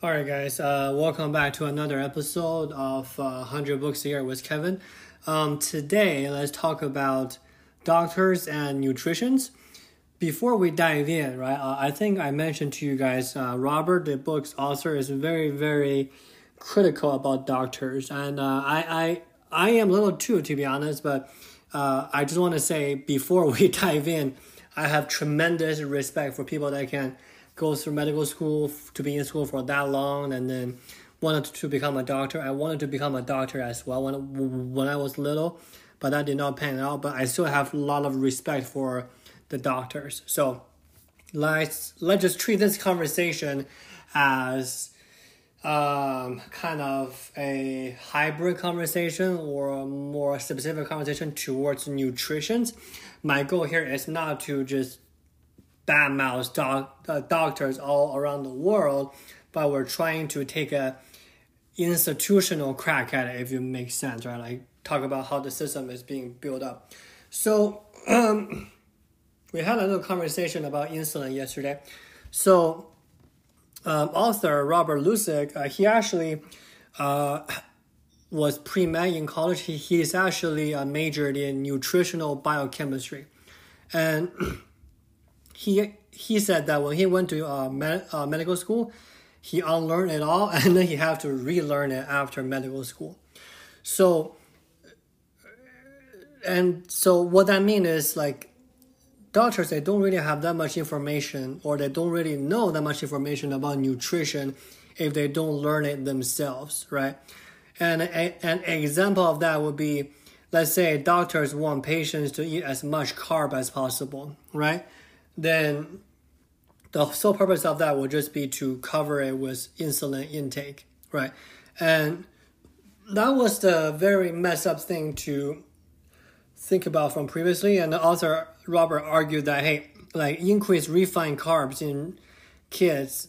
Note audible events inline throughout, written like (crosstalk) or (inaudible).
All right, guys. Uh, welcome back to another episode of uh, 100 Books a Year with Kevin. Um, today, let's talk about doctors and nutritions. Before we dive in, right, uh, I think I mentioned to you guys, uh, Robert, the book's author, is very, very critical about doctors, and uh, I, I, I am a little too, to be honest. But uh, I just want to say before (laughs) we dive in, I have tremendous respect for people that can go through medical school to be in school for that long and then wanted to become a doctor. I wanted to become a doctor as well when when I was little, but that did not pan out. But I still have a lot of respect for the doctors. So let's let's just treat this conversation as um, kind of a hybrid conversation or a more specific conversation towards nutrition. My goal here is not to just badmouth doc, uh, doctors all around the world, but we're trying to take a institutional crack at it, if it makes sense, right? Like talk about how the system is being built up. So um, (clears throat) we had a little conversation about insulin yesterday. So um, author Robert Lustig, uh, he actually uh, was pre-med in college. He, he's actually uh, majored in nutritional biochemistry. And (clears throat) he he said that when he went to uh, med, uh, medical school, he unlearned it all, (laughs) and then he had to relearn it after medical school. So, and so what that means is like doctors they don't really have that much information, or they don't really know that much information about nutrition if they don't learn it themselves, right? And a, an example of that would be, let's say doctors want patients to eat as much carb as possible, right? Then the sole purpose of that would just be to cover it with insulin intake, right? And that was the very messed up thing to think about from previously. And the author Robert argued that hey, like increased refined carbs in kids,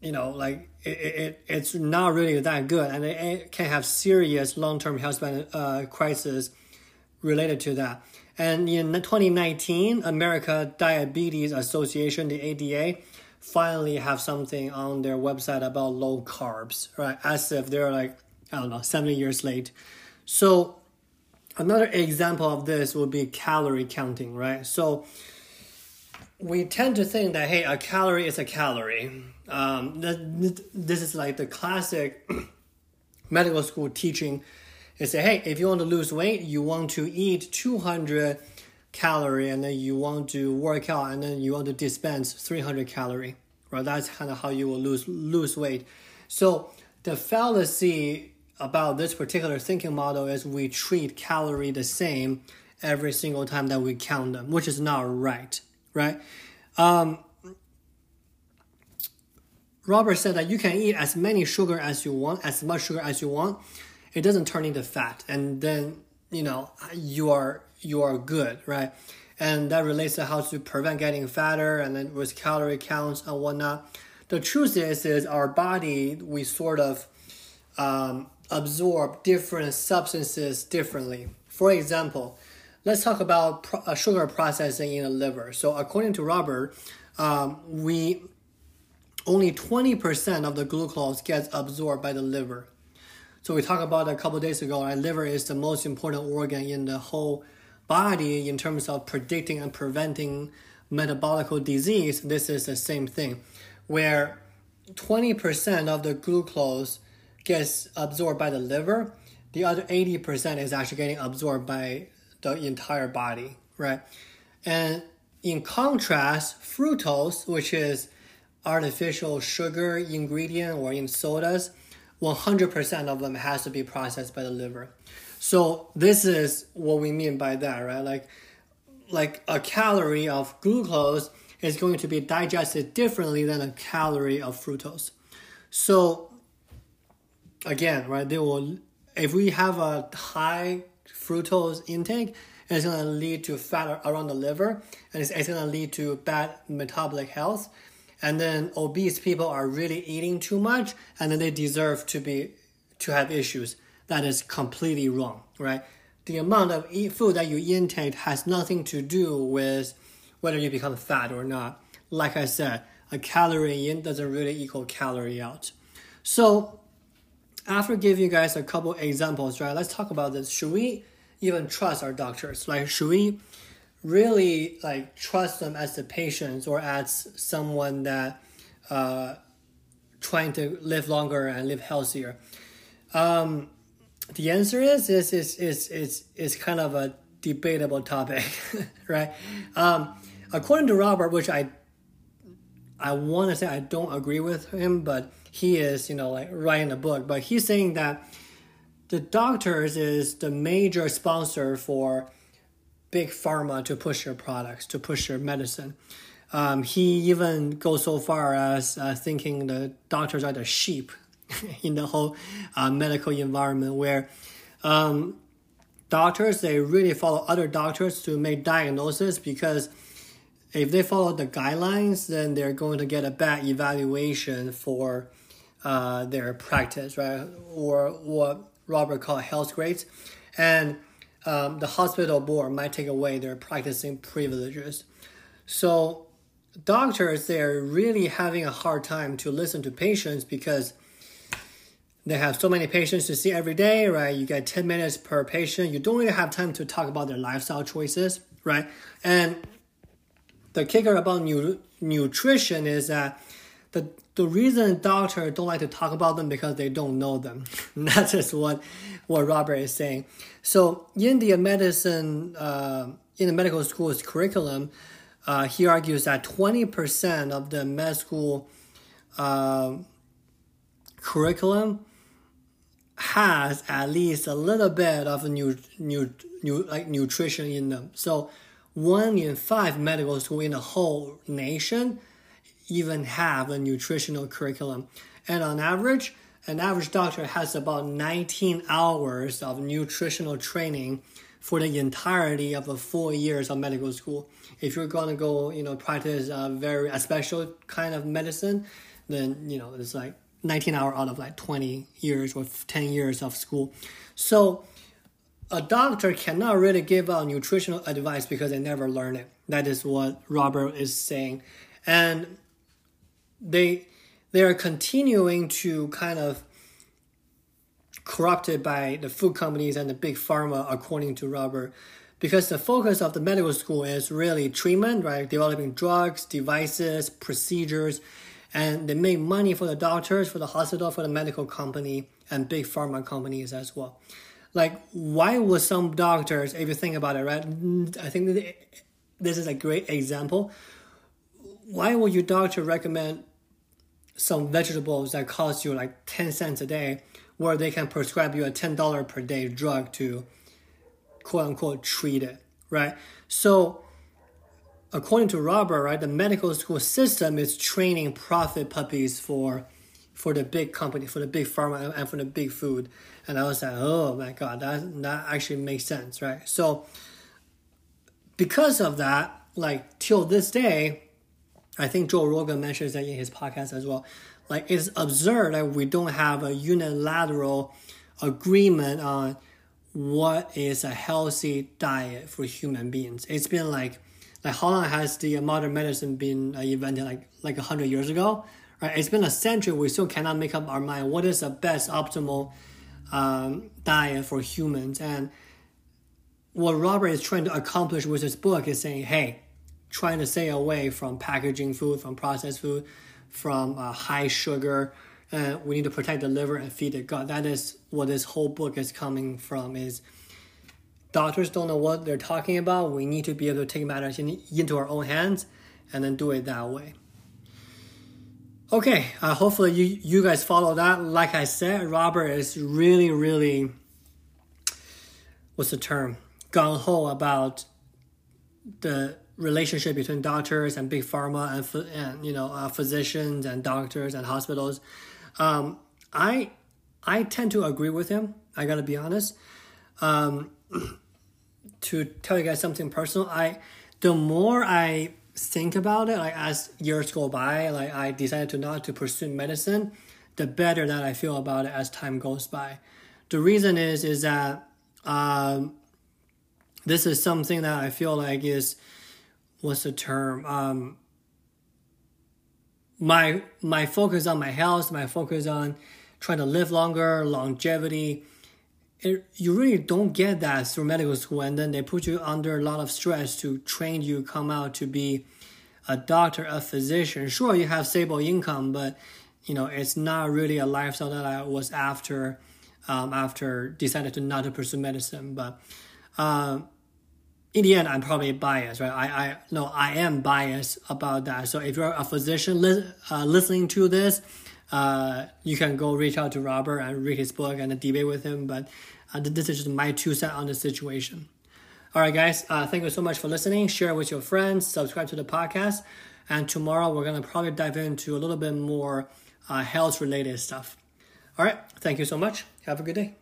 you know, like it, it it's not really that good, and it, it can have serious long term health uh, crisis related to that. And in 2019, America Diabetes Association, the ADA, finally have something on their website about low carbs, right? As if they're like, I don't know, 70 years late. So another example of this would be calorie counting, right? So we tend to think that, hey, a calorie is a calorie. Um, this is like the classic (clears throat) medical school teaching they say, hey, if you want to lose weight, you want to eat 200 calorie and then you want to work out and then you want to dispense 300 calorie, right? That's kind of how you will lose lose weight. So the fallacy about this particular thinking model is we treat calorie the same every single time that we count them, which is not right, right? Um, Robert said that you can eat as many sugar as you want, as much sugar as you want, it doesn't turn into fat and then you know you are you are good right? And that relates to how to prevent getting fatter and then with calorie counts and whatnot. The truth is is our body we sort of um, absorb different substances differently. For example let's talk about pro- uh, sugar processing in the liver. So according to robert um, we only 20% of the glucose gets absorbed by the liver so we talked about a couple days ago, our liver is the most important organ in the whole body in terms of predicting and preventing metabolic disease. This is the same thing, where 20% of the glucose gets absorbed by the liver, the other 80% is actually getting absorbed by the entire body, right? And in contrast, fructose, which is artificial sugar ingredient or in sodas, 100% of them has to be processed by the liver. So this is what we mean by that, right? Like, like a calorie of glucose is going to be digested differently than a calorie of fructose. So again, right, they will, if we have a high fructose intake, it's going to lead to fat around the liver and it's, it's going to lead to bad metabolic health and then obese people are really eating too much and then they deserve to be to have issues that is completely wrong right the amount of food that you intake has nothing to do with whether you become fat or not like i said a calorie in doesn't really equal calorie out So after giving you guys a couple examples, right? Let's talk about this. Should we even trust our doctors? Like, should we really like trust them as the patients or as someone that uh, trying to live longer and live healthier? Um, the answer is is is is is is kind of a debatable topic, (laughs) right? Um, according to Robert, which I I want to say I don't agree with him, but he is, you know, like writing a book. But he's saying that the doctors is the major sponsor for big pharma to push their products, to push their medicine. Um, he even goes so far as uh, thinking the doctors are the sheep (laughs) in the whole uh, medical environment, where um, doctors they really follow other doctors to make diagnosis because if they follow the guidelines, then they're going to get a bad evaluation for uh, their practice, right? Or what Robert called health grades, and um, the hospital board might take away their practicing privileges. So doctors they're really having a hard time to listen to patients because they have so many patients to see every day, right? You get 10 minutes per patient. You don't really have time to talk about their lifestyle choices, right? And the kicker about nu- nutrition is that the the reason doctors don't like to talk about them because they don't know them. (laughs) That is just what what Robert is saying. So in the medicine uh, in the medical school's curriculum, uh, he argues that twenty percent of the med school uh, curriculum has at least a little bit of new new new like nutrition in them. So one in five medical school in the whole nation even have a nutritional curriculum. And on average, an average doctor has about 19 hours of nutritional training for the entirety of the four years of medical school. If you're to go, you know, practice a very a special kind of medicine, then you know it's like 19 hour out of like 20 years or 10 years of school. So a doctor cannot really give out nutritional advice because they never learn it. That is what Robert is saying. And they they are continuing to kind of corrupted by the food companies and the big pharma according to Robert because the focus of the medical school is really treatment, right? Developing drugs, devices, procedures, and they make money for the doctors, for the hospital, for the medical company, and big pharma companies as well. Like, why would some doctors, if you think about it, right? I think this is a great example. Why would your doctor recommend some vegetables that cost you like 10 cents a day, where they can prescribe you a $10 per day drug to quote unquote treat it, right? So, according to Robert, right, the medical school system is training profit puppies for for the big company, for the big pharma, and for the big food. And I was like, oh my god, that that actually makes sense, right? So because of that, like till this day, I think Joe Rogan mentions that in his podcast as well. Like it's absurd that we don't have a unilateral agreement on what is a healthy diet for human beings. It's been like like how long has the modern medicine been uh, invented? Like like a hundred years ago, right? It's been a century. We still cannot make up our mind what is the best optimal um, diet for humans. And what Robert is trying to accomplish with his book is saying, hey, trying to stay away from packaging food, from processed food, from uh, high sugar. Uh, we need to protect the liver and feed the gut. That is what this whole book is coming from. Is doctors don't know what they're talking about. We need to be able to take matters in, into our own hands and then do it that way. Okay, uh, hopefully you, you guys follow that. Like I said, Robert is really, really, what's the term? Gung ho about the relationship between doctors and big pharma and, and you know uh, physicians and doctors and hospitals. Um, I I tend to agree with him. I gotta be honest. Um, (clears throat) to tell you guys something personal, I the more I think about it, like as years go by, like I decided to not to pursue medicine, the better that I feel about it as time goes by. The reason is is that um, this is something that I feel like is what's the term? Um, my my focus on my health, my focus on trying to live longer, longevity. It, you really don't get that through medical school, and then they put you under a lot of stress to train you come out to be a doctor, a physician. Sure, you have stable income, but you know it's not really a lifestyle that I was after um, after decided to not to pursue medicine. But uh, in the end, I'm probably biased, right? I, I no, I am biased about that. So if you're a physician li- uh, listening to this, uh, you can go reach out to Robert and read his book and debate with him. But uh, this is just my two cents on the situation. All right, guys, uh, thank you so much for listening. Share with your friends, subscribe to the podcast. And tomorrow we're going to probably dive into a little bit more uh, health related stuff. All right, thank you so much. Have a good day.